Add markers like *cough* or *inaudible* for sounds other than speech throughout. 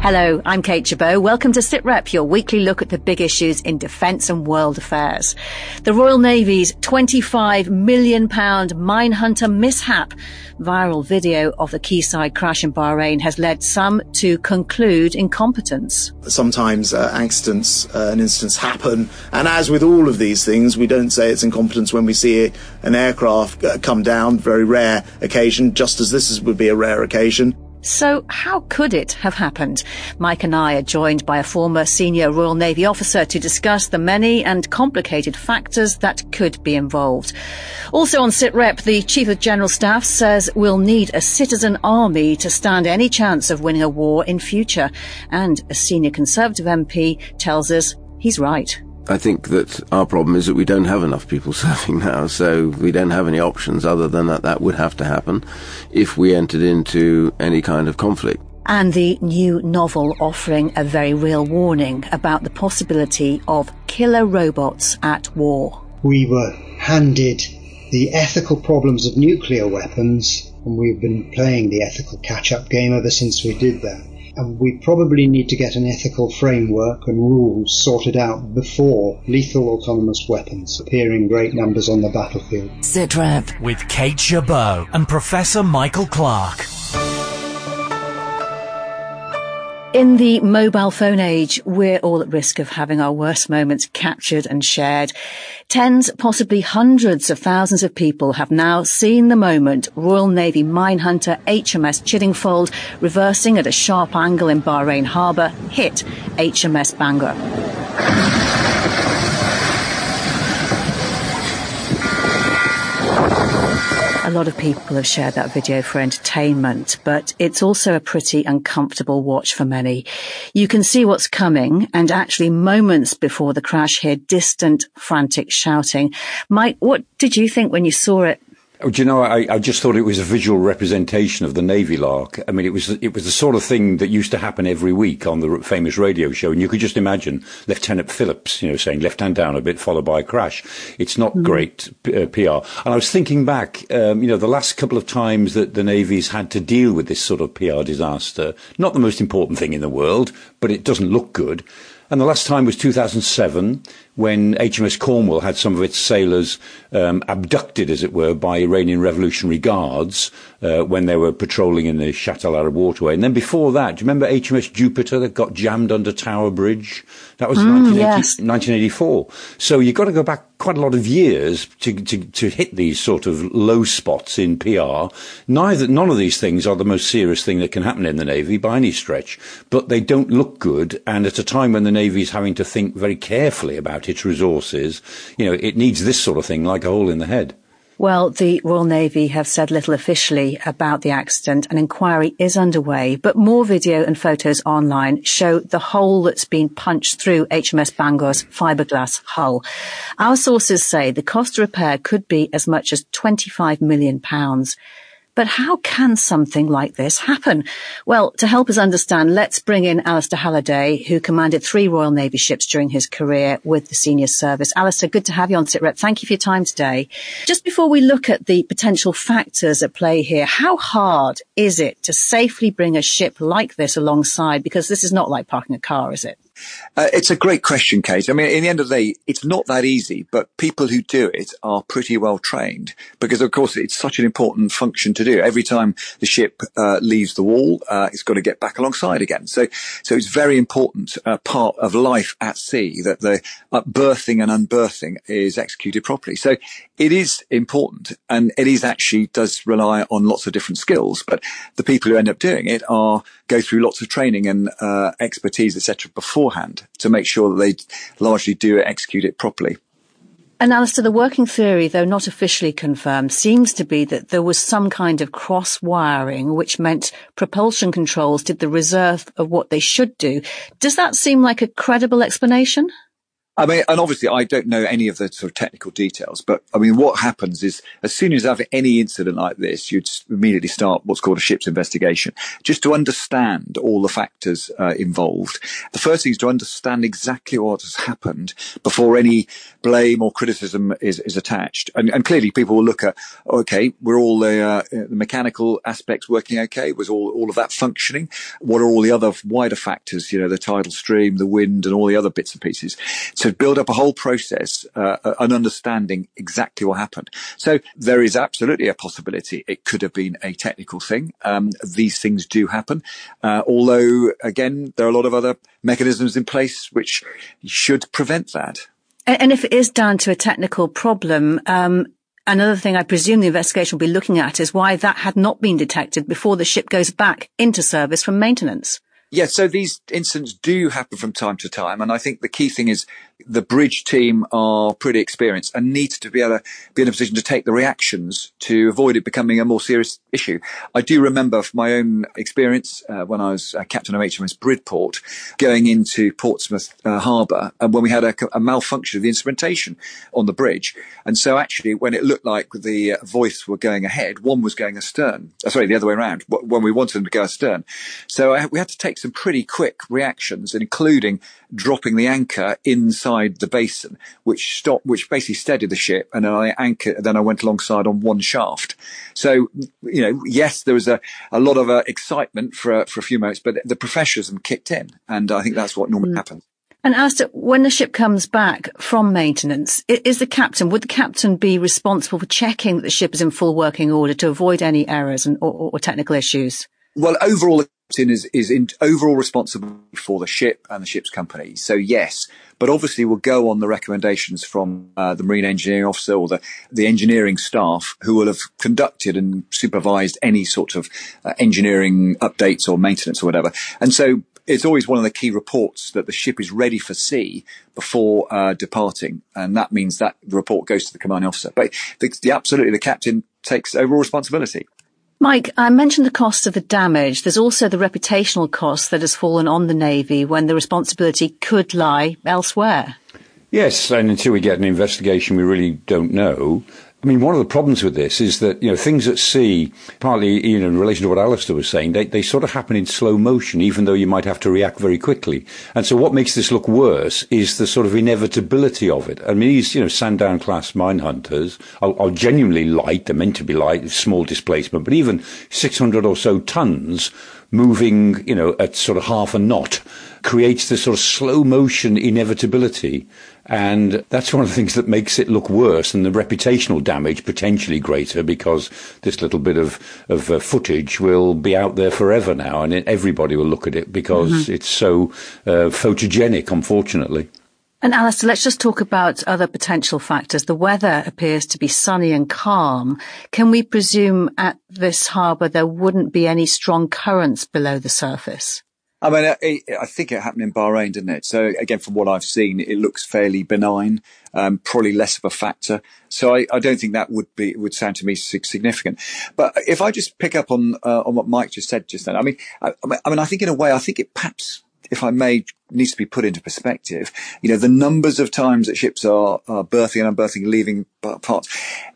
Hello, I'm Kate Chabot. Welcome to SITREP, your weekly look at the big issues in defence and world affairs. The Royal Navy's £25 million Minehunter mishap. Viral video of the quayside crash in Bahrain has led some to conclude incompetence. Sometimes uh, accidents uh, and incidents happen, and as with all of these things, we don't say it's incompetence when we see an aircraft uh, come down, very rare occasion, just as this is, would be a rare occasion. So how could it have happened? Mike and I are joined by a former senior Royal Navy officer to discuss the many and complicated factors that could be involved. Also on SITREP, the Chief of General Staff says we'll need a citizen army to stand any chance of winning a war in future. And a senior Conservative MP tells us he's right. I think that our problem is that we don't have enough people *laughs* serving now, so we don't have any options other than that that would have to happen if we entered into any kind of conflict. And the new novel offering a very real warning about the possibility of killer robots at war. We were handed the ethical problems of nuclear weapons, and we've been playing the ethical catch up game ever since we did that and we probably need to get an ethical framework and rules sorted out before lethal autonomous weapons appear in great numbers on the battlefield. SITREP with Kate Chabot and Professor Michael Clarke. In the mobile phone age, we're all at risk of having our worst moments captured and shared. Tens, possibly hundreds of thousands of people have now seen the moment Royal Navy minehunter HMS Chiddingfold reversing at a sharp angle in Bahrain Harbour hit HMS Bangor. A lot of people have shared that video for entertainment, but it's also a pretty uncomfortable watch for many. You can see what's coming and actually moments before the crash hear distant, frantic shouting. Mike, what did you think when you saw it Oh, do you know? I, I, just thought it was a visual representation of the Navy Lark. I mean, it was it was the sort of thing that used to happen every week on the famous radio show, and you could just imagine Lieutenant Phillips, you know, saying "left hand down a bit," followed by a crash. It's not mm. great uh, PR. And I was thinking back, um, you know, the last couple of times that the Navy's had to deal with this sort of PR disaster. Not the most important thing in the world, but it doesn't look good. And the last time was 2007 when HMS Cornwall had some of its sailors um, abducted, as it were, by Iranian Revolutionary Guards uh, when they were patrolling in the Shatt al Arab waterway. And then before that, do you remember HMS Jupiter that got jammed under Tower Bridge? That was mm, 1980, yes. 1984. So you've got to go back quite a lot of years to, to, to hit these sort of low spots in PR. Neither, none of these things are the most serious thing that can happen in the Navy by any stretch, but they don't look good. And at a time when the Navy is having to think very carefully about its resources, you know, it needs this sort of thing like a hole in the head. Well, the Royal Navy have said little officially about the accident. An inquiry is underway, but more video and photos online show the hole that's been punched through HMS Bangor's fiberglass hull. Our sources say the cost to repair could be as much as 25 million pounds. But how can something like this happen? Well, to help us understand, let's bring in Alistair Halliday, who commanded three Royal Navy ships during his career with the senior service. Alistair, good to have you on SITREP. Thank you for your time today. Just before we look at the potential factors at play here, how hard is it to safely bring a ship like this alongside? Because this is not like parking a car, is it? Uh, it's a great question, Kate. I mean, in the end of the day, it's not that easy, but people who do it are pretty well trained because, of course, it's such an important function to do. Every time the ship uh, leaves the wall, uh, it's got to get back alongside again. So, so it's very important uh, part of life at sea that the berthing and unberthing is executed properly. So it is important and it is actually does rely on lots of different skills, but the people who end up doing it are go through lots of training and uh, expertise, etc., beforehand to make sure that they largely do execute it properly. And Alistair, the working theory, though not officially confirmed, seems to be that there was some kind of cross wiring, which meant propulsion controls did the reserve of what they should do. Does that seem like a credible explanation? I mean, and obviously I don't know any of the sort of technical details, but I mean, what happens is as soon as you have any incident like this, you'd immediately start what's called a ship's investigation, just to understand all the factors uh, involved. The first thing is to understand exactly what has happened before any blame or criticism is, is attached. And, and clearly people will look at, okay, were all the, uh, the mechanical aspects working okay? Was all, all of that functioning? What are all the other wider factors, you know, the tidal stream, the wind and all the other bits and pieces? So to build up a whole process, uh, an understanding exactly what happened. So there is absolutely a possibility it could have been a technical thing. Um, these things do happen. Uh, although again, there are a lot of other mechanisms in place which should prevent that. And if it is down to a technical problem, um, Another thing I presume the investigation will be looking at is why that had not been detected before the ship goes back into service from maintenance. Yeah, so these incidents do happen from time to time. And I think the key thing is the bridge team are pretty experienced and need to be able to be in a position to take the reactions to avoid it becoming a more serious issue. I do remember from my own experience uh, when I was uh, captain of HMS Bridport going into Portsmouth uh, Harbour and when we had a, a, malfunction of the instrumentation on the bridge. And so actually when it looked like the uh, voice were going ahead, one was going astern. Uh, sorry, the other way around when we wanted them to go astern. So I, we had to take some pretty quick reactions, including dropping the anchor inside the basin, which stopped, which basically steadied the ship. And then I anchored, then I went alongside on one shaft. So, you know, yes, there was a, a lot of uh, excitement for, for a few moments, but the professionalism kicked in. And I think that's what normally mm. happens. And Alistair, when the ship comes back from maintenance, is the captain, would the captain be responsible for checking that the ship is in full working order to avoid any errors and, or, or technical issues? Well, overall, is, is in overall responsible for the ship and the ship's company. So yes, but obviously we'll go on the recommendations from uh, the marine engineering officer or the, the engineering staff who will have conducted and supervised any sort of uh, engineering updates or maintenance or whatever. And so it's always one of the key reports that the ship is ready for sea before uh, departing, and that means that report goes to the commanding officer. But the, the, absolutely, the captain takes overall responsibility. Mike, I mentioned the cost of the damage. There's also the reputational cost that has fallen on the Navy when the responsibility could lie elsewhere. Yes, and until we get an investigation, we really don't know. I mean, one of the problems with this is that, you know, things at sea, partly, you know, in relation to what Alistair was saying, they, they sort of happen in slow motion, even though you might have to react very quickly. And so what makes this look worse is the sort of inevitability of it. I mean, these, you know, Sandown class mine hunters are, are genuinely light. They're meant to be light, small displacement, but even 600 or so tons moving, you know, at sort of half a knot creates this sort of slow motion inevitability. And that's one of the things that makes it look worse and the reputational damage potentially greater because this little bit of, of uh, footage will be out there forever now and everybody will look at it because mm-hmm. it's so uh, photogenic, unfortunately. And Alistair, let's just talk about other potential factors. The weather appears to be sunny and calm. Can we presume at this harbour there wouldn't be any strong currents below the surface? I mean, I, I think it happened in Bahrain, didn't it? So again, from what I've seen, it looks fairly benign, um, probably less of a factor. So I, I, don't think that would be would sound to me significant. But if I just pick up on uh, on what Mike just said just then, I mean, I, I mean, I think in a way, I think it perhaps if I may, needs to be put into perspective. You know, the numbers of times that ships are, are berthing and unberthing, leaving parts.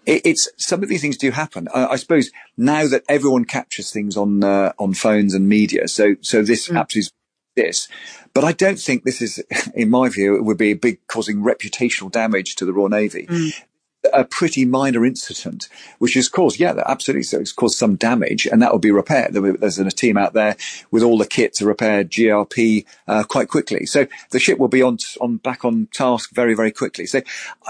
It, it's some of these things do happen. I, I, suppose now that everyone captures things on uh, on phones and media, so so this mm. absolutely this. But I don't think this is, *laughs* in my view, it would be a big causing reputational damage to the Royal Navy. Mm a pretty minor incident, which has caused, yeah, absolutely. So it's caused some damage and that will be repaired. There's a team out there with all the kit to repair GRP uh, quite quickly. So the ship will be on, on back on task very, very quickly. So,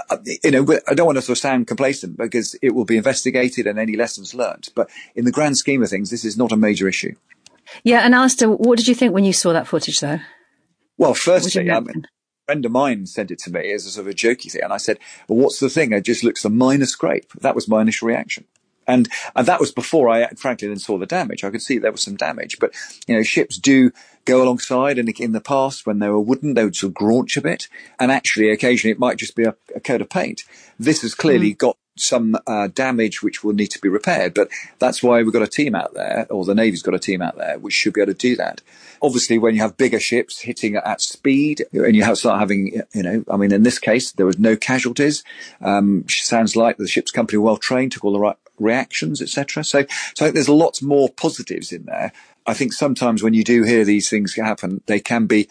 uh, you know, I don't want to sort of sound complacent because it will be investigated and any lessons learned. But in the grand scheme of things, this is not a major issue. Yeah. And Alistair, what did you think when you saw that footage though? Well, firstly, um, friend of mine sent it to me as a sort of a jokey thing. And I said, well, what's the thing? It just looks a minor scrape. That was my initial reaction. And, and that was before I frankly then saw the damage. I could see there was some damage, but you know, ships do go alongside and in the past when they were wooden, they would sort of graunch a bit. And actually occasionally it might just be a, a coat of paint. This has clearly mm. got some uh, damage which will need to be repaired. But that's why we've got a team out there, or the Navy's got a team out there, which should be able to do that. Obviously, when you have bigger ships hitting at speed, and you have start having, you know, I mean, in this case, there was no casualties. Um, sounds like the ship's company well trained, took all the right reactions, etc. So, so there's lots more positives in there. I think sometimes when you do hear these things happen, they can be,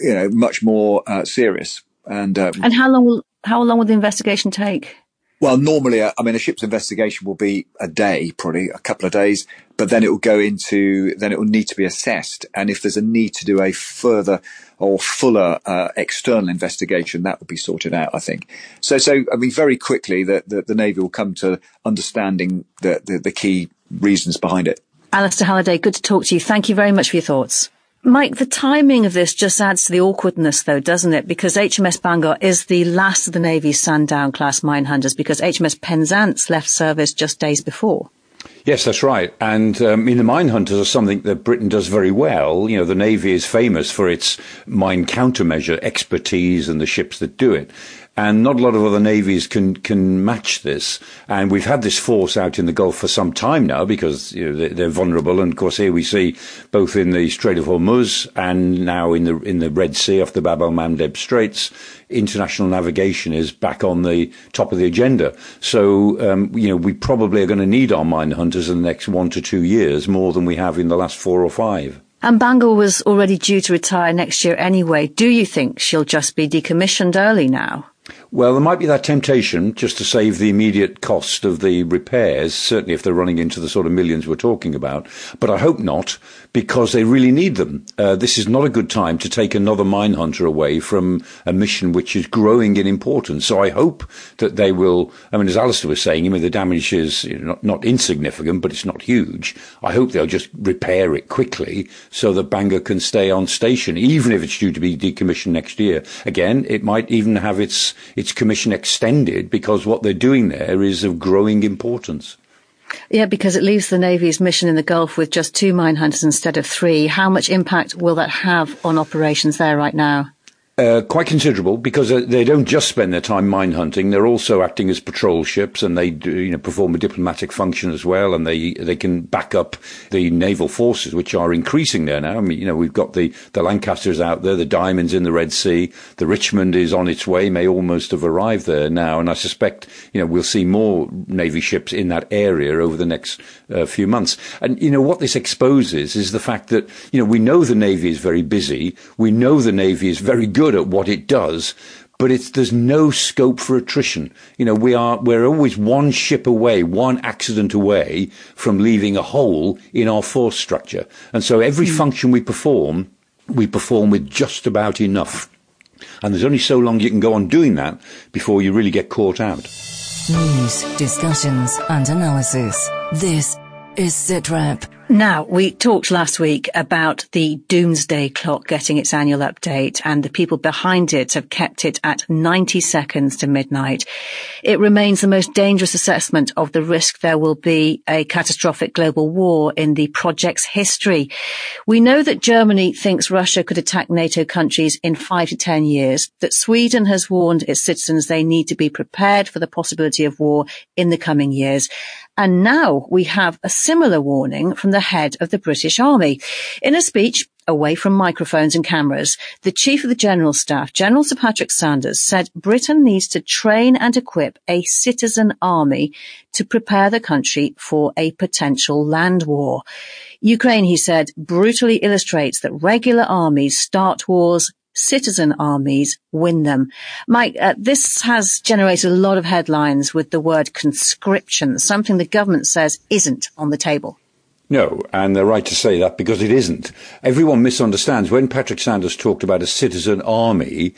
you know, much more uh, serious. And um, and how long will how long will the investigation take? Well, normally, uh, I mean, a ship's investigation will be a day, probably a couple of days, but then it will go into, then it will need to be assessed. And if there's a need to do a further or fuller uh, external investigation, that will be sorted out, I think. So, so I mean, very quickly, the, the, the Navy will come to understanding the, the, the key reasons behind it. Alistair Halliday, good to talk to you. Thank you very much for your thoughts. Mike, the timing of this just adds to the awkwardness though, doesn't it? Because HMS Bangor is the last of the Navy's Sandown class mine hunters because HMS Penzance left service just days before. Yes, that's right. And um, I mean, the mine hunters are something that Britain does very well. You know, the Navy is famous for its mine countermeasure expertise and the ships that do it and not a lot of other navies can can match this. And we've had this force out in the Gulf for some time now because you know, they're, vulnerable. And of course, here we see both in the Strait of Hormuz and now in the in the Red Sea off the Bab el Mandeb Straits, international navigation is back on the top of the agenda. So um, you know, we probably are going to need our mine hunters in the next one to two years more than we have in the last four or five. And Bangor was already due to retire next year anyway. Do you think she'll just be decommissioned early now? Well, there might be that temptation just to save the immediate cost of the repairs, certainly if they're running into the sort of millions we're talking about. But I hope not, because they really need them. Uh, this is not a good time to take another mine hunter away from a mission which is growing in importance. So I hope that they will, I mean, as Alistair was saying, I mean, the damage is you know, not, not insignificant, but it's not huge. I hope they'll just repair it quickly so that Bangor can stay on station, even if it's due to be decommissioned next year. Again, it might even have its, its its commission extended because what they're doing there is of growing importance. Yeah, because it leaves the Navy's mission in the Gulf with just two mine hunters instead of three. How much impact will that have on operations there right now? Uh, quite considerable because uh, they don't just spend their time mine hunting; they're also acting as patrol ships, and they do, you know perform a diplomatic function as well. And they they can back up the naval forces, which are increasing there now. I mean, you know, we've got the the Lancasters out there, the Diamonds in the Red Sea, the Richmond is on its way, may almost have arrived there now, and I suspect you know we'll see more navy ships in that area over the next uh, few months. And you know what this exposes is the fact that you know we know the navy is very busy, we know the navy is very good good at what it does, but it's there's no scope for attrition. You know, we are we're always one ship away, one accident away from leaving a hole in our force structure. And so every mm. function we perform, we perform with just about enough. And there's only so long you can go on doing that before you really get caught out. News, discussions and analysis. This is SITREP. Now, we talked last week about the doomsday clock getting its annual update and the people behind it have kept it at 90 seconds to midnight. It remains the most dangerous assessment of the risk there will be a catastrophic global war in the project's history. We know that Germany thinks Russia could attack NATO countries in five to 10 years, that Sweden has warned its citizens they need to be prepared for the possibility of war in the coming years. And now we have a similar warning from the head of the British Army. In a speech, away from microphones and cameras, the Chief of the General Staff, General Sir Patrick Sanders, said Britain needs to train and equip a citizen army to prepare the country for a potential land war. Ukraine, he said, brutally illustrates that regular armies start wars citizen armies win them. Mike, uh, this has generated a lot of headlines with the word conscription, something the government says isn't on the table. No, and they're right to say that because it isn't. Everyone misunderstands. When Patrick Sanders talked about a citizen army,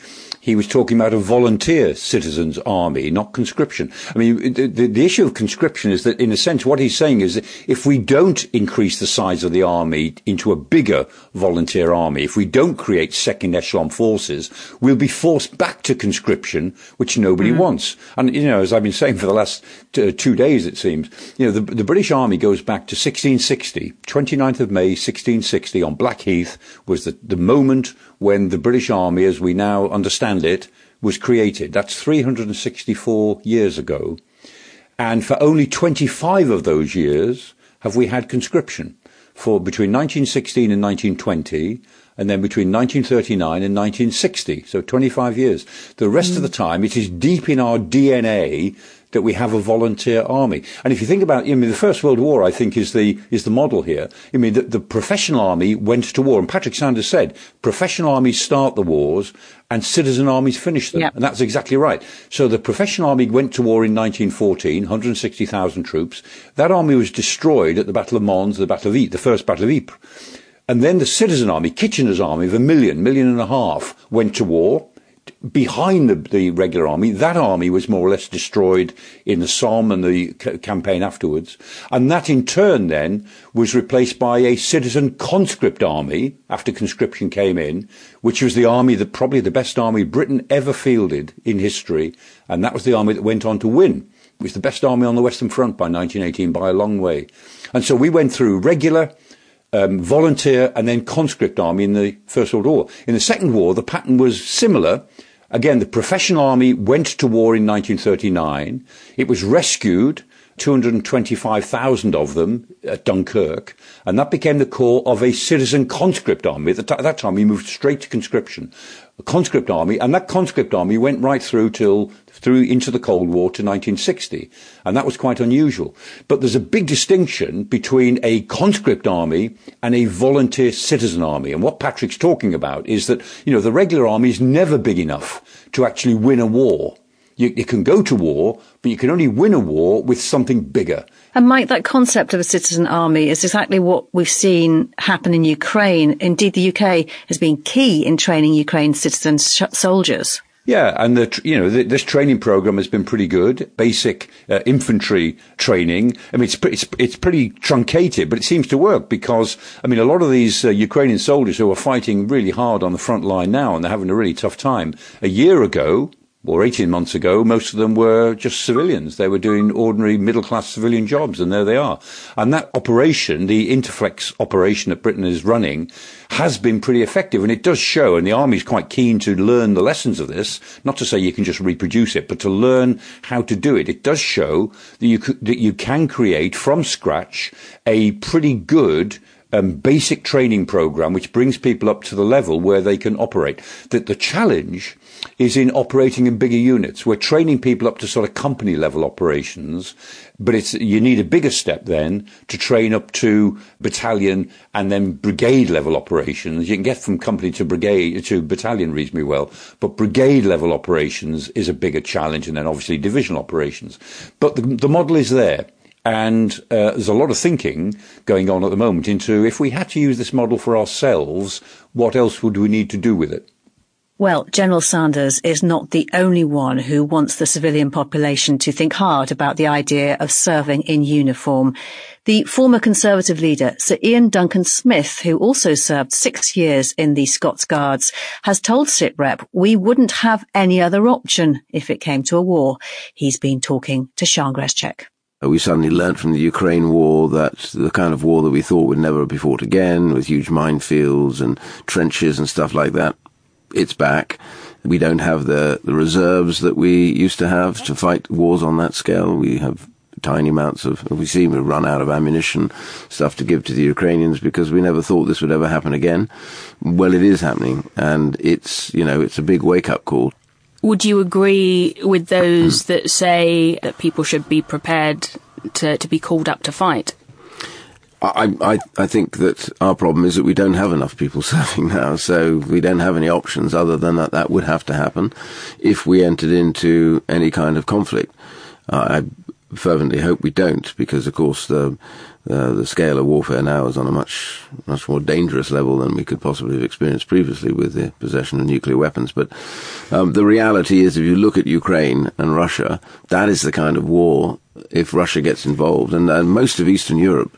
he was talking about a volunteer citizens army, not conscription. I mean, the, the, the, issue of conscription is that, in a sense, what he's saying is that if we don't increase the size of the army into a bigger volunteer army, if we don't create second echelon forces, we'll be forced back to conscription, which nobody mm. wants. And, you know, as I've been saying for the last t- two days, it seems, you know, the, the British Army goes back to 1660, 29th of May, 1660 on Blackheath was the, the moment when the British Army, as we now understand it, was created. That's 364 years ago. And for only 25 of those years have we had conscription. For between 1916 and 1920, and then between 1939 and 1960, so 25 years. The rest mm. of the time, it is deep in our DNA that we have a volunteer army. And if you think about, I mean, the First World War, I think, is the is the model here. I mean, the, the professional army went to war, and Patrick Sanders said, professional armies start the wars, and citizen armies finish them. Yep. And that's exactly right. So the professional army went to war in 1914, 160,000 troops. That army was destroyed at the Battle of Mons, the Battle of Ypres, the first Battle of Ypres. And then the citizen army, Kitchener's army of a million, million and a half, went to war behind the, the, regular army. That army was more or less destroyed in the Somme and the c- campaign afterwards. And that in turn then was replaced by a citizen conscript army after conscription came in, which was the army that probably the best army Britain ever fielded in history. And that was the army that went on to win. It was the best army on the Western Front by 1918 by a long way. And so we went through regular, um, volunteer and then conscript army in the First World War. In the Second War, the pattern was similar. Again, the professional army went to war in 1939. It was rescued, 225,000 of them at Dunkirk, and that became the core of a citizen conscript army. At, t- at that time, we moved straight to conscription. A conscript army, and that conscript army went right through till through into the Cold War to 1960. And that was quite unusual. But there's a big distinction between a conscript army and a volunteer citizen army. And what Patrick's talking about is that, you know, the regular army is never big enough to actually win a war. You, you can go to war, but you can only win a war with something bigger. And Mike, that concept of a citizen army is exactly what we've seen happen in Ukraine. Indeed, the UK has been key in training Ukraine's citizen sh- soldiers. Yeah, and the you know the, this training program has been pretty good. Basic uh, infantry training. I mean, it's it's it's pretty truncated, but it seems to work because I mean, a lot of these uh, Ukrainian soldiers who are fighting really hard on the front line now and they're having a really tough time. A year ago, or 18 months ago, most of them were just civilians. They were doing ordinary middle class civilian jobs, and there they are. And that operation, the Interflex operation that Britain is running, has been pretty effective, and it does show, and the Army's quite keen to learn the lessons of this, not to say you can just reproduce it, but to learn how to do it. It does show that you, that you can create from scratch a pretty good um, basic training program which brings people up to the level where they can operate. That the challenge is in operating in bigger units. We're training people up to sort of company level operations, but it's, you need a bigger step then to train up to battalion and then brigade level operations. You can get from company to brigade to battalion reasonably well, but brigade level operations is a bigger challenge and then obviously divisional operations. But the, the model is there. And uh, there's a lot of thinking going on at the moment into if we had to use this model for ourselves, what else would we need to do with it? Well, General Sanders is not the only one who wants the civilian population to think hard about the idea of serving in uniform. The former Conservative leader, Sir Iain Duncan Smith, who also served six years in the Scots Guards, has told SITREP we wouldn't have any other option if it came to a war. He's been talking to Sean Greschek. Uh, we suddenly learnt from the Ukraine war that the kind of war that we thought would never be fought again, with huge minefields and trenches and stuff like that, it's back. We don't have the, the reserves that we used to have to fight wars on that scale. We have tiny amounts of, we seem to run out of ammunition, stuff to give to the Ukrainians because we never thought this would ever happen again. Well, it is happening and it's, you know, it's a big wake up call. Would you agree with those hmm. that say that people should be prepared to, to be called up to fight? I, I, I think that our problem is that we don't have enough people *laughs* serving now, so we don't have any options other than that that would have to happen if we entered into any kind of conflict. Uh, I fervently hope we don't, because of course the uh, the scale of warfare now is on a much much more dangerous level than we could possibly have experienced previously with the possession of nuclear weapons. But um, the reality is, if you look at Ukraine and Russia, that is the kind of war. If Russia gets involved, and, and most of Eastern Europe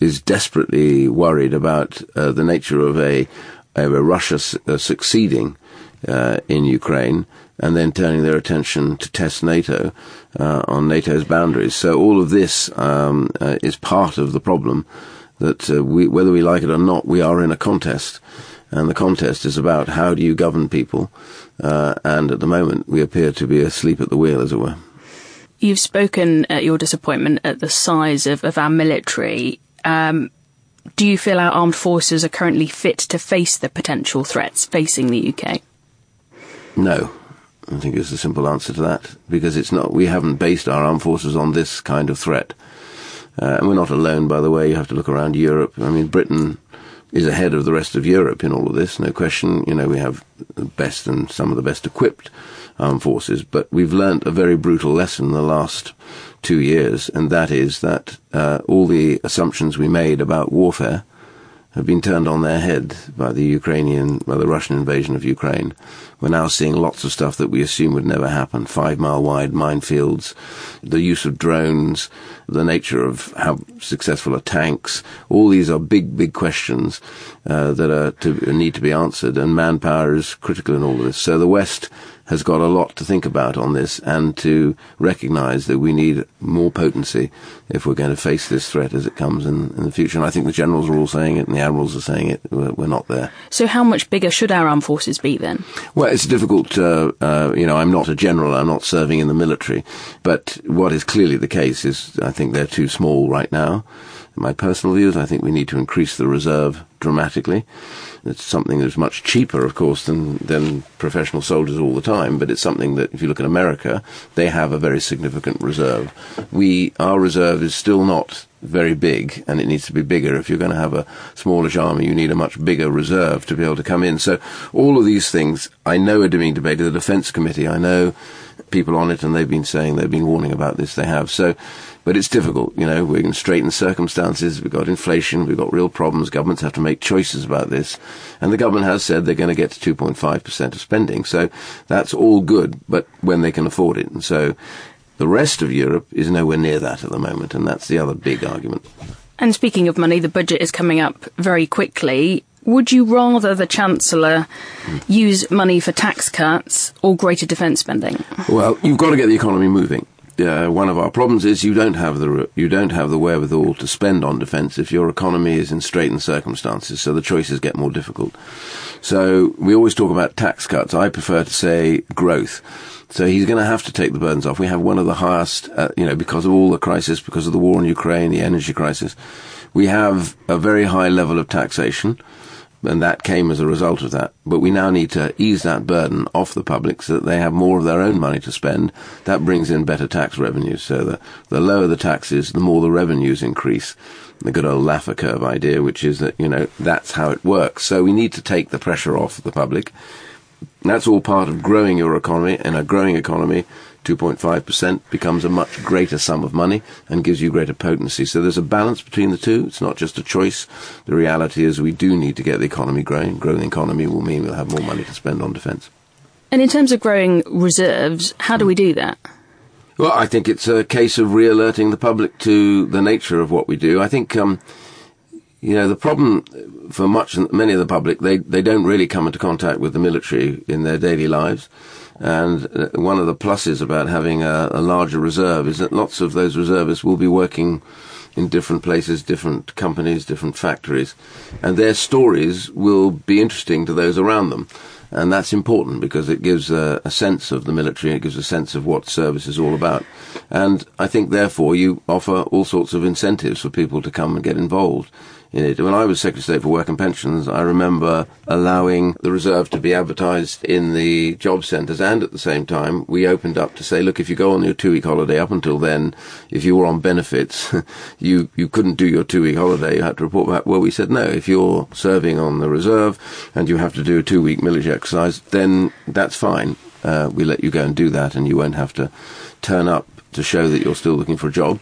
is desperately worried about uh, the nature of a, of a Russia su- uh, succeeding uh, in Ukraine and then turning their attention to test NATO uh, on NATO's boundaries. So all of this um, uh, is part of the problem that uh, we, whether we like it or not, we are in a contest. And the contest is about how do you govern people. and at the moment, we appear to be asleep at the wheel, as it were. You've spoken at your disappointment at the size of, of our military. Um, do you feel our armed forces are currently fit to face the potential threats facing the UK? No. I think it's a simple answer to that because it's not. We haven't based our armed forces on this kind of threat, uh, and we're not alone. By the way, you have to look around Europe. I mean, Britain is ahead of the rest of Europe in all of this, no question. You know, we have the best and some of the best equipped armed forces, but we've learnt a very brutal lesson in the last two years, and that is that uh, all the assumptions we made about warfare have been turned on their head by the Ukrainian, by the Russian invasion of Ukraine. We're now seeing lots of stuff that we assume would never happen. Five mile wide minefields, the use of drones, the nature of how successful are tanks. All these are big, big questions uh, that are to, need to be answered, and manpower is critical in all of this. So the West has got a lot to think about on this and to recognize that we need more potency if we're going to face this threat as it comes in, in the future. And I think the generals are all saying it and the admirals are saying it. We're, we're not there. So how much bigger should our armed forces be then? Well, it's difficult. Uh, uh, you know, I'm not a general. I'm not serving in the military. But what is clearly the case is I think they're too small right now. My personal views, I think we need to increase the reserve dramatically. It's something that's much cheaper, of course, than, than professional soldiers all the time, but it's something that, if you look at America, they have a very significant reserve. We, our reserve is still not very big, and it needs to be bigger. If you're going to have a smallish army, you need a much bigger reserve to be able to come in. So all of these things, I know are being debated. The Defence Committee, I know people on it, and they've been saying they've been warning about this. They have. So but it's difficult, you know, we're in straitened circumstances, we've got inflation, we've got real problems, governments have to make choices about this. And the government has said they're going to get to 2.5% of spending. So that's all good, but when they can afford it. And so the rest of Europe is nowhere near that at the moment, and that's the other big argument. And speaking of money, the budget is coming up very quickly. Would you rather the Chancellor use money for tax cuts or greater defence spending? Well, you've got to get the economy moving uh, one of our problems is you don't have the you don't have the wherewithal to spend on defence if your economy is in straitened circumstances. So the choices get more difficult. So we always talk about tax cuts. I prefer to say growth. So he's going to have to take the burdens off. We have one of the highest, uh, you know, because of all the crisis, because of the war in Ukraine, the energy crisis. We have a very high level of taxation and that came as a result of that. But we now need to ease that burden off the public so that they have more of their own money to spend. That brings in better tax revenues. So the, the lower the taxes, the more the revenues increase. The good old Laffer curve idea, which is that, you know, that's how it works. So we need to take the pressure off the public. That's all part of growing your economy. In a growing economy, 2.5% becomes a much greater sum of money and gives you greater potency. So there's a balance between the two. It's not just a choice. The reality is we do need to get the economy growing. Growing the economy will mean we'll have more money to spend on defence. And in terms of growing reserves, how do we do that? Well, I think it's a case of re-alerting the public to the nature of what we do. I think, um, you know, the problem for much, many of the public, they, they don't really come into contact with the military in their daily lives. And uh, one of the pluses about having a, a, larger reserve is that lots of those reservists will be working in different places, different companies, different factories, and their stories will be interesting to those around them. And that's important because it gives a, a sense of the military, it gives a sense of what service is all about. And I think, therefore, you offer all sorts of incentives for people to come and get involved in it. When I was Secretary of State for Work and Pensions, I remember allowing the reserve to be advertised in the job centres, and at the same time, we opened up to say, look, if you go on your two-week holiday, up until then, if you were on benefits, *laughs* you you couldn't do your two-week holiday. You had to report back. Well, we said no. If you're serving on the reserve and you have to do a two-week military exercise, then that's fine. Uh, we let you go and do that, and you won't have to turn up to show that you're still looking for a job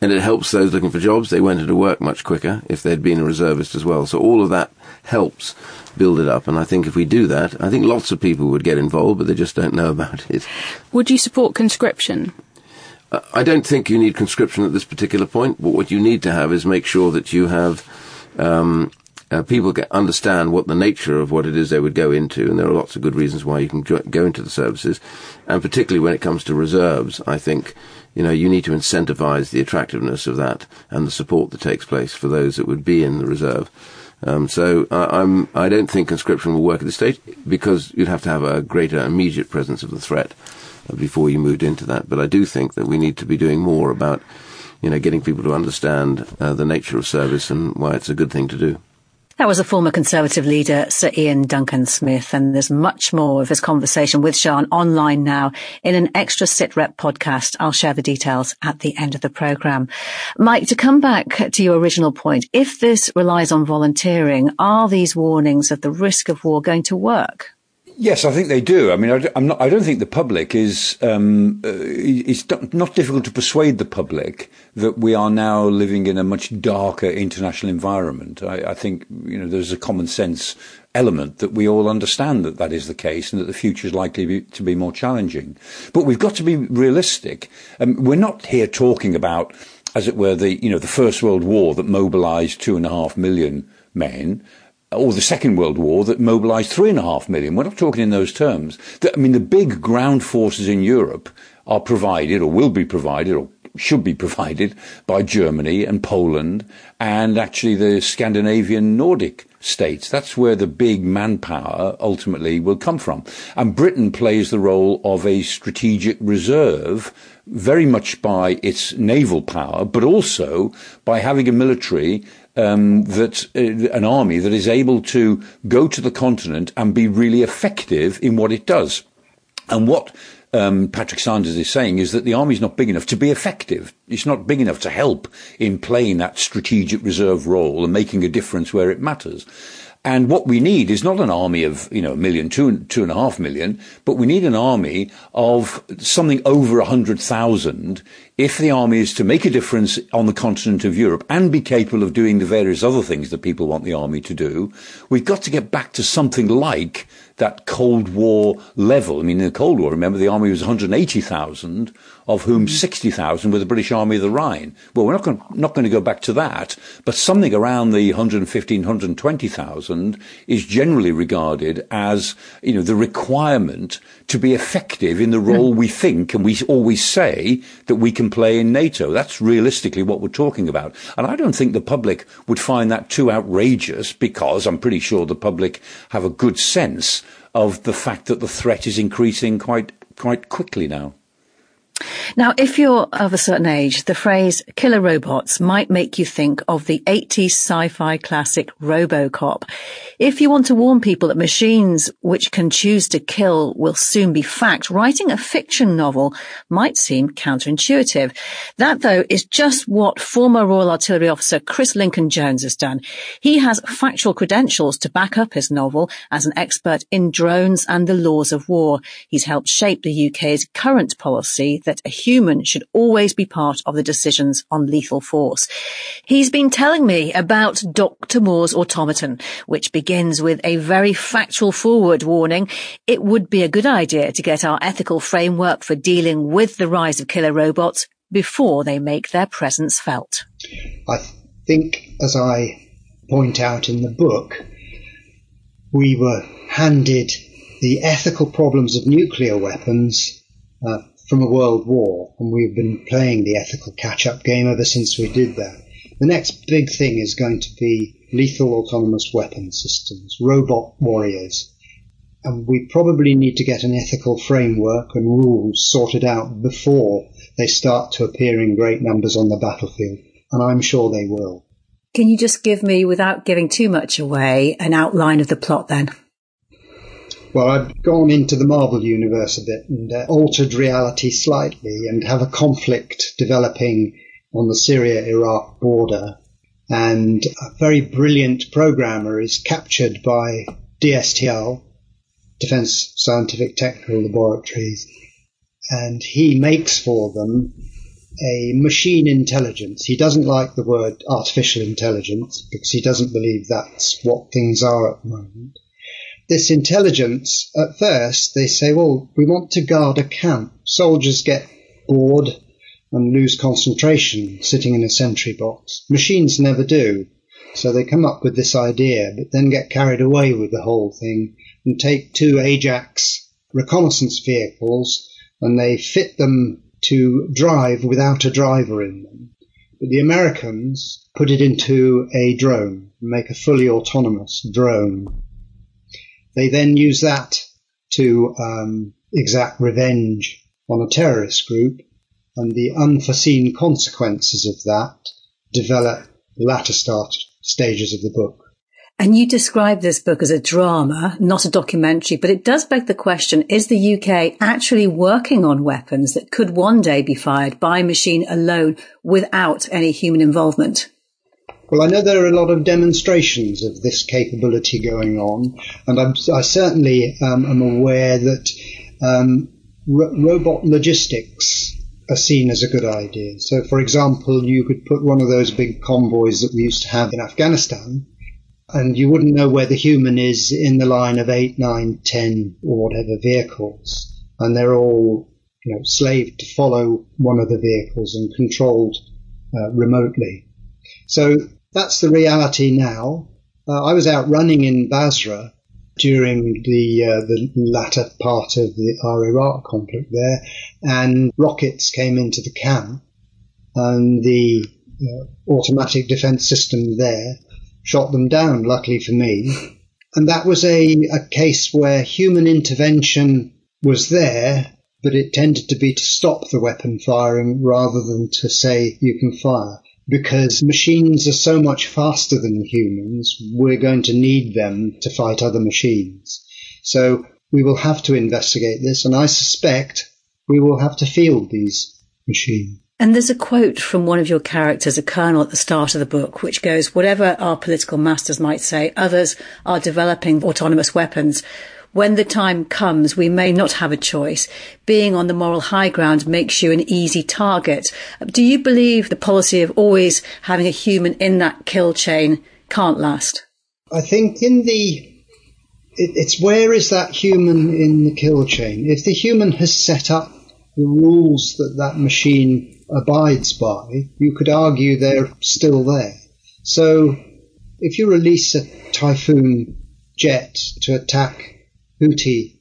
and it helps those looking for jobs. They went into work much quicker if they'd been a reservist as well. So all of that helps build it up. And I think if we do that, I think lots of people would get involved, but they just don't know *laughs* about it. Would you support conscription? Uh, I don't think you need conscription at this particular point. But what you need to have is make sure that you have um, uh, people get, understand what the nature of what it is they would go into, and there are lots of good reasons why you can go into the services, and particularly when it comes to reserves, I think you know, you need to incentivize the attractiveness of that and the support that takes place for those that would be in the reserve. Um, so uh, I'm, I don't think conscription will work at this stage because you'd have to have a greater immediate presence of the threat. before you moved into that. But I do think that we need to be doing more about, you know, getting people to understand uh, the nature of service and why it's a good thing to do. That was a former Conservative leader, Sir Iain Duncan Smith, and there's much more of his conversation with Sean online now in an extra SITREP podcast. I'll share the details at the end of the programme. Mike, to come back to your original point, if this relies on volunteering, are these warnings of the risk of war going to work? Yes, I think they do. I mean, I, am not, I don't think the public is. Um, uh, it's not difficult to persuade the public that we are now living in a much darker international environment. I, I think you know there's a common sense element that we all understand that that is the case and that the future is likely be, to be more challenging. But we've got to be realistic. Um, we're not here talking about, as it were, the you know the First World War that mobilised two and a half million men or the Second World War that mobilised three and a half million. We're not talking in those terms. I mean, the big ground forces in Europe are provided or will be provided or should be provided by Germany and Poland and actually the Scandinavian Nordic states. That's where the big manpower ultimately will come from. And Britain plays the role of a strategic reserve very much by its naval power, but also by having a military um, that uh, an army that is able to go to the continent and be really effective in what it does. And what um, Patrick Sanders is saying is that the army is not big enough to be effective. It's not big enough to help in playing that strategic reserve role and making a difference where it matters. And what we need is not an army of, you know, a million, two, two and a half million, but we need an army of something over a hundred thousand if the army is to make a difference on the continent of Europe and be capable of doing the various other things that people want the army to do, we've got to get back to something like that Cold War level. I mean, in the Cold War, remember, the army was 180,000, of whom 60,000 were the British Army of the Rhine. Well, we're not going, not going to go back to that, but something around the 115, 120,000 is generally regarded as, you know, the requirement to be effective in the hmm. role we think and we always say that we can play in NATO. That's realistically what we're talking about. And I don't think the public would find that too outrageous because I'm pretty sure the public have a good sense of the fact that the threat is increasing quite, quite quickly now. Now, if you're of a certain age, the phrase killer robots might make you think of the 80s sci-fi classic Robocop. If you want to warn people that machines which can choose to kill will soon be fact, writing a fiction novel might seem counterintuitive. That, though, is just what former Royal Artillery officer Chris Lincoln Jones has done. He has factual credentials to back up his novel as an expert in drones and the laws of war. He's helped shape the UK's current policy that a human should always be part of the decisions on lethal force. He's been telling me about Dr. Moore's automaton, which begins with a very factual foreword warning. It would be a good idea to get our ethical framework for dealing with the rise of killer robots before they make their presence felt. I think, as I point out in the book, we were handed the ethical problems of nuclear weapons uh, from a world war, and we've been playing the ethical catch-up game ever since we did that. The next big thing is going to be lethal autonomous weapon systems, robot warriors. And we probably need to get an ethical framework and rules sorted out before they start to appear in great numbers on the battlefield. And I'm sure they will. Can you just give me, without giving too much away, an outline of the plot then? Well, I've gone into the Marvel universe a bit and uh, altered reality slightly and have a conflict developing on the Syria-Iraq border. And a very brilliant programmer is captured by DSTL, Defense Scientific Technical Laboratories, and he makes for them a machine intelligence. He doesn't like the word artificial intelligence because he doesn't believe that's what things are at the moment this intelligence, at first, they say, well, we want to guard a camp. Soldiers get bored and lose concentration sitting in a sentry box. Machines never do. So they come up with this idea, but then get carried away with the whole thing and take two Ajax reconnaissance vehicles and they fit them to drive without a driver in them. But the Americans put it into a drone, make a fully autonomous drone. They then use that to um, exact revenge on a terrorist group, and the unforeseen consequences of that develop the latter start stages of the book. And you describe this book as a drama, not a documentary, but it does beg the question, is the UK actually working on weapons that could one day be fired by machine alone without any human involvement? Well, I know there are a lot of demonstrations of this capability going on, and I'm, i certainly um, am aware that um, ro- robot logistics are seen as a good idea. So, for example, you could put one of those big convoys that we used to have in Afghanistan and you wouldn't know where the human is in the line of eight, nine, ten, or whatever vehicles, and they're all you know slaved to follow one of the vehicles and controlled uh, remotely. So that's the reality now. Uh, I was out running in Basra during the uh, the latter part of the our Iraq conflict there, and rockets came into the camp, and the uh, automatic defense system there shot them down, luckily for me. And that was a, a case where human intervention was there, but it tended to be to stop the weapon firing rather than to say you can fire. Because machines are so much faster than humans, we're going to need them to fight other machines. So we will have to investigate this, and I suspect we will have to field these machines. And there's a quote from one of your characters, a colonel at the start of the book, which goes, whatever our political masters might say, others are developing autonomous weapons. When the time comes, we may not have a choice. Being on the moral high ground makes you an easy target. Do you believe the policy of always having a human in that kill chain can't last? I think in the it's where is that human in the kill chain? If the human has set up the rules that that machine abides by, you could argue they're still there. So if you release a Typhoon jet to attack Houthi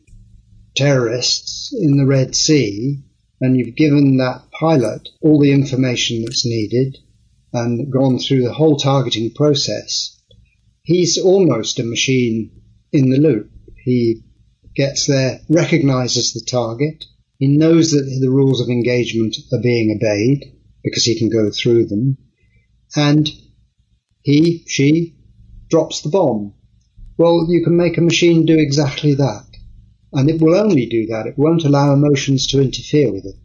terrorists in the Red Sea, and you've given that pilot all the information that's needed and gone through the whole targeting process, he's almost a machine in the loop. He gets there, recognizes the target, he knows that the rules of engagement are being obeyed because he can go through them. And he, she, drops the bomb. Well, you can make a machine do exactly that. And it will only do that. It won't allow emotions to interfere with it.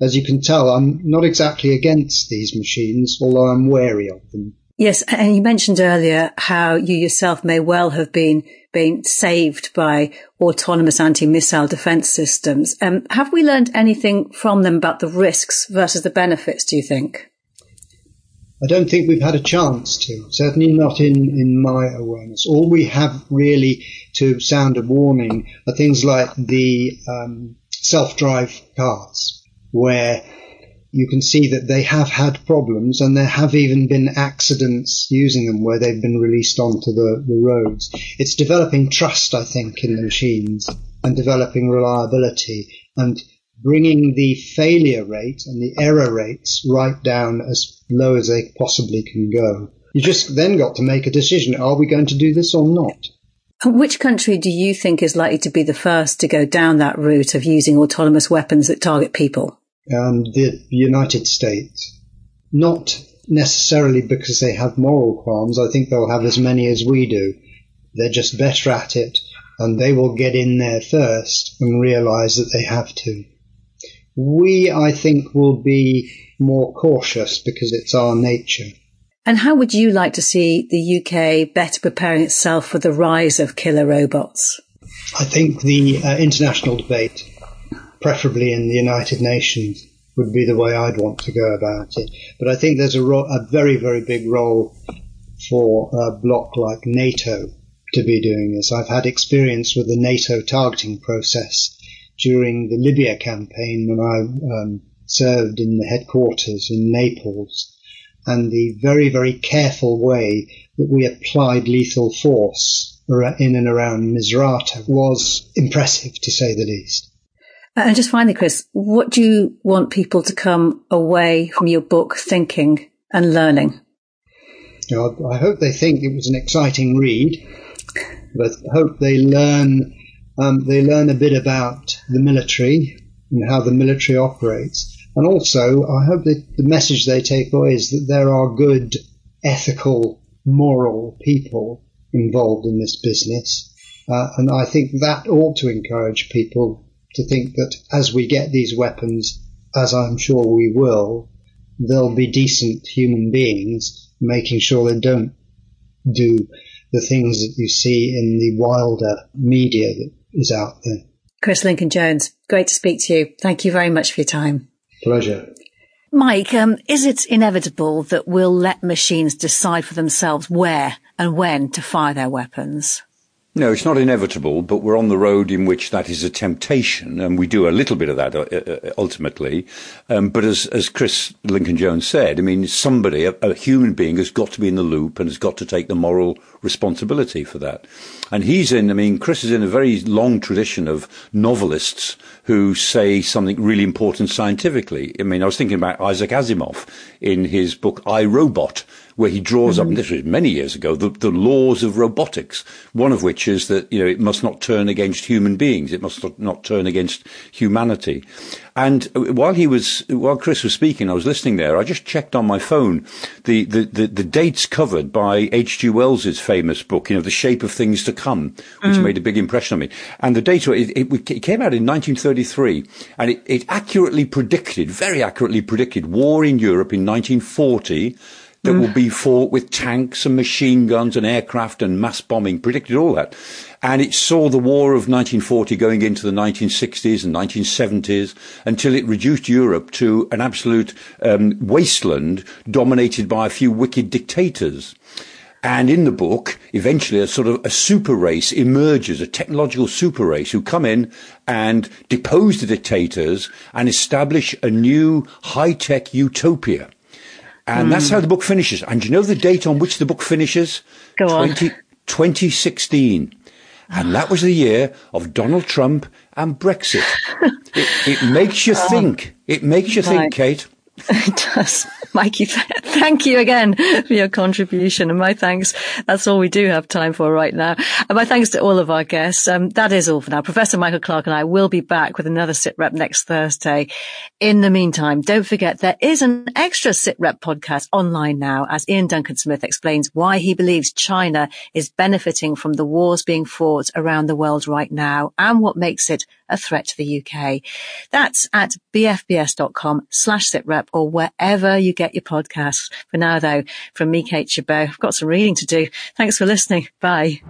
As you can tell, I'm not exactly against these machines, although I'm wary of them. Yes, and you mentioned earlier how you yourself may well have been being saved by autonomous anti-missile defense systems. Um, have we learned anything from them about the risks versus the benefits, do you think? I don't think we've had a chance to, certainly not in, in my awareness. All we have really to sound a warning are things like the um, self-drive cars, where you can see that they have had problems and there have even been accidents using them where they've been released onto the, the roads. It's developing trust, I think, in the machines and developing reliability and bringing the failure rate and the error rates right down as low as they possibly can go. You just then got to make a decision. Are we going to do this or not? Which country do you think is likely to be the first to go down that route of using autonomous weapons that target people? um, the United States. Not necessarily because they have moral qualms. I think they'll have as many as we do. They're just better at it, and they will get in there first and realize that they have to. We, I think, will be more cautious because it's our nature. And how would you like to see the UK better preparing itself for the rise of killer robots? I think the uh, international debate preferably in the United Nations, would be the way I'd want to go about it. But I think there's a, ro- a very, very big role for a bloc like NATO to be doing this. I've had experience with the NATO targeting process during the Libya campaign when I um, served in the headquarters in Naples and the very, very careful way that we applied lethal force in and around Misrata was impressive to say the least. And just finally, Chris, what do you want people to come away from your book thinking and learning? I hope they think it was an exciting read, but I hope they learn um, they learn a bit about the military and how the military operates. And also, I hope that the message they take away is that there are good, ethical, moral people involved in this business. Uh, and I think that ought to encourage people to think that as we get these weapons, as I'm sure we will, they'll be decent human beings, making sure they don't do the things that you see in the wilder media that is out there. Chris Lincoln Jones, great to speak to you. Thank you very much for your time. Pleasure. Mike, um, is it inevitable that we'll let machines decide for themselves where and when to fire their weapons? No, it's not inevitable, but we're on the road in which that is a temptation, and we do a little bit of that uh, uh, ultimately. Um, but as, as Chris Lincoln Jones said, I mean, somebody, a, a, human being, has got to be in the loop and has got to take the moral responsibility for that. And he's in, I mean, Chris is in a very long tradition of novelists who say something really important scientifically. I mean, I was thinking about Isaac Asimov in his book I, Robot, where he draws mm-hmm. up, this was many years ago, the, the laws of robotics, one of which is that, you know, it must not turn against human beings. It must not turn against humanity. And while he was, while Chris was speaking, I was listening there. I just checked on my phone the, the, the, the dates covered by H.G. Wells's famous book, you know, The Shape of Things to Come, which mm. made a big impression on me. And the data, it, it, it came out in 1933 and it, it accurately predicted, very accurately predicted war in Europe in 1940 that mm. will be fought with tanks and machine guns and aircraft and mass bombing, predicted all that. And it saw the war of 1940 going into the 1960s and 1970s until it reduced Europe to an absolute um, wasteland dominated by a few wicked dictators. And in the book, eventually a sort of a super race emerges, a technological super race who come in and depose the dictators and establish a new high-tech utopia. And mm. that's how the book finishes. And do you know the date on which the book finishes? Go 20, on. 2016. And that was the year of Donald Trump and Brexit. it, it, makes you *laughs* oh. think. It makes you think, Kate. It does. Mikey, *laughs* thank you again for your contribution. And my thanks. That's all we do have time for right now. And my thanks to all of our guests. Um, that is all for now. Professor Michael Clarke and I will be back with another SITREP next Thursday. In the meantime, don't forget there is an extra SITREP podcast online now as Iain Duncan Smith explains why he believes China is benefiting from the wars being fought around the world right now and what makes it a threat to the UK. That's at bfbs.com slash sitrep or wherever you get your podcasts. For now though, from me, Kate Chabot, I've got some reading to do. Thanks for listening. Bye.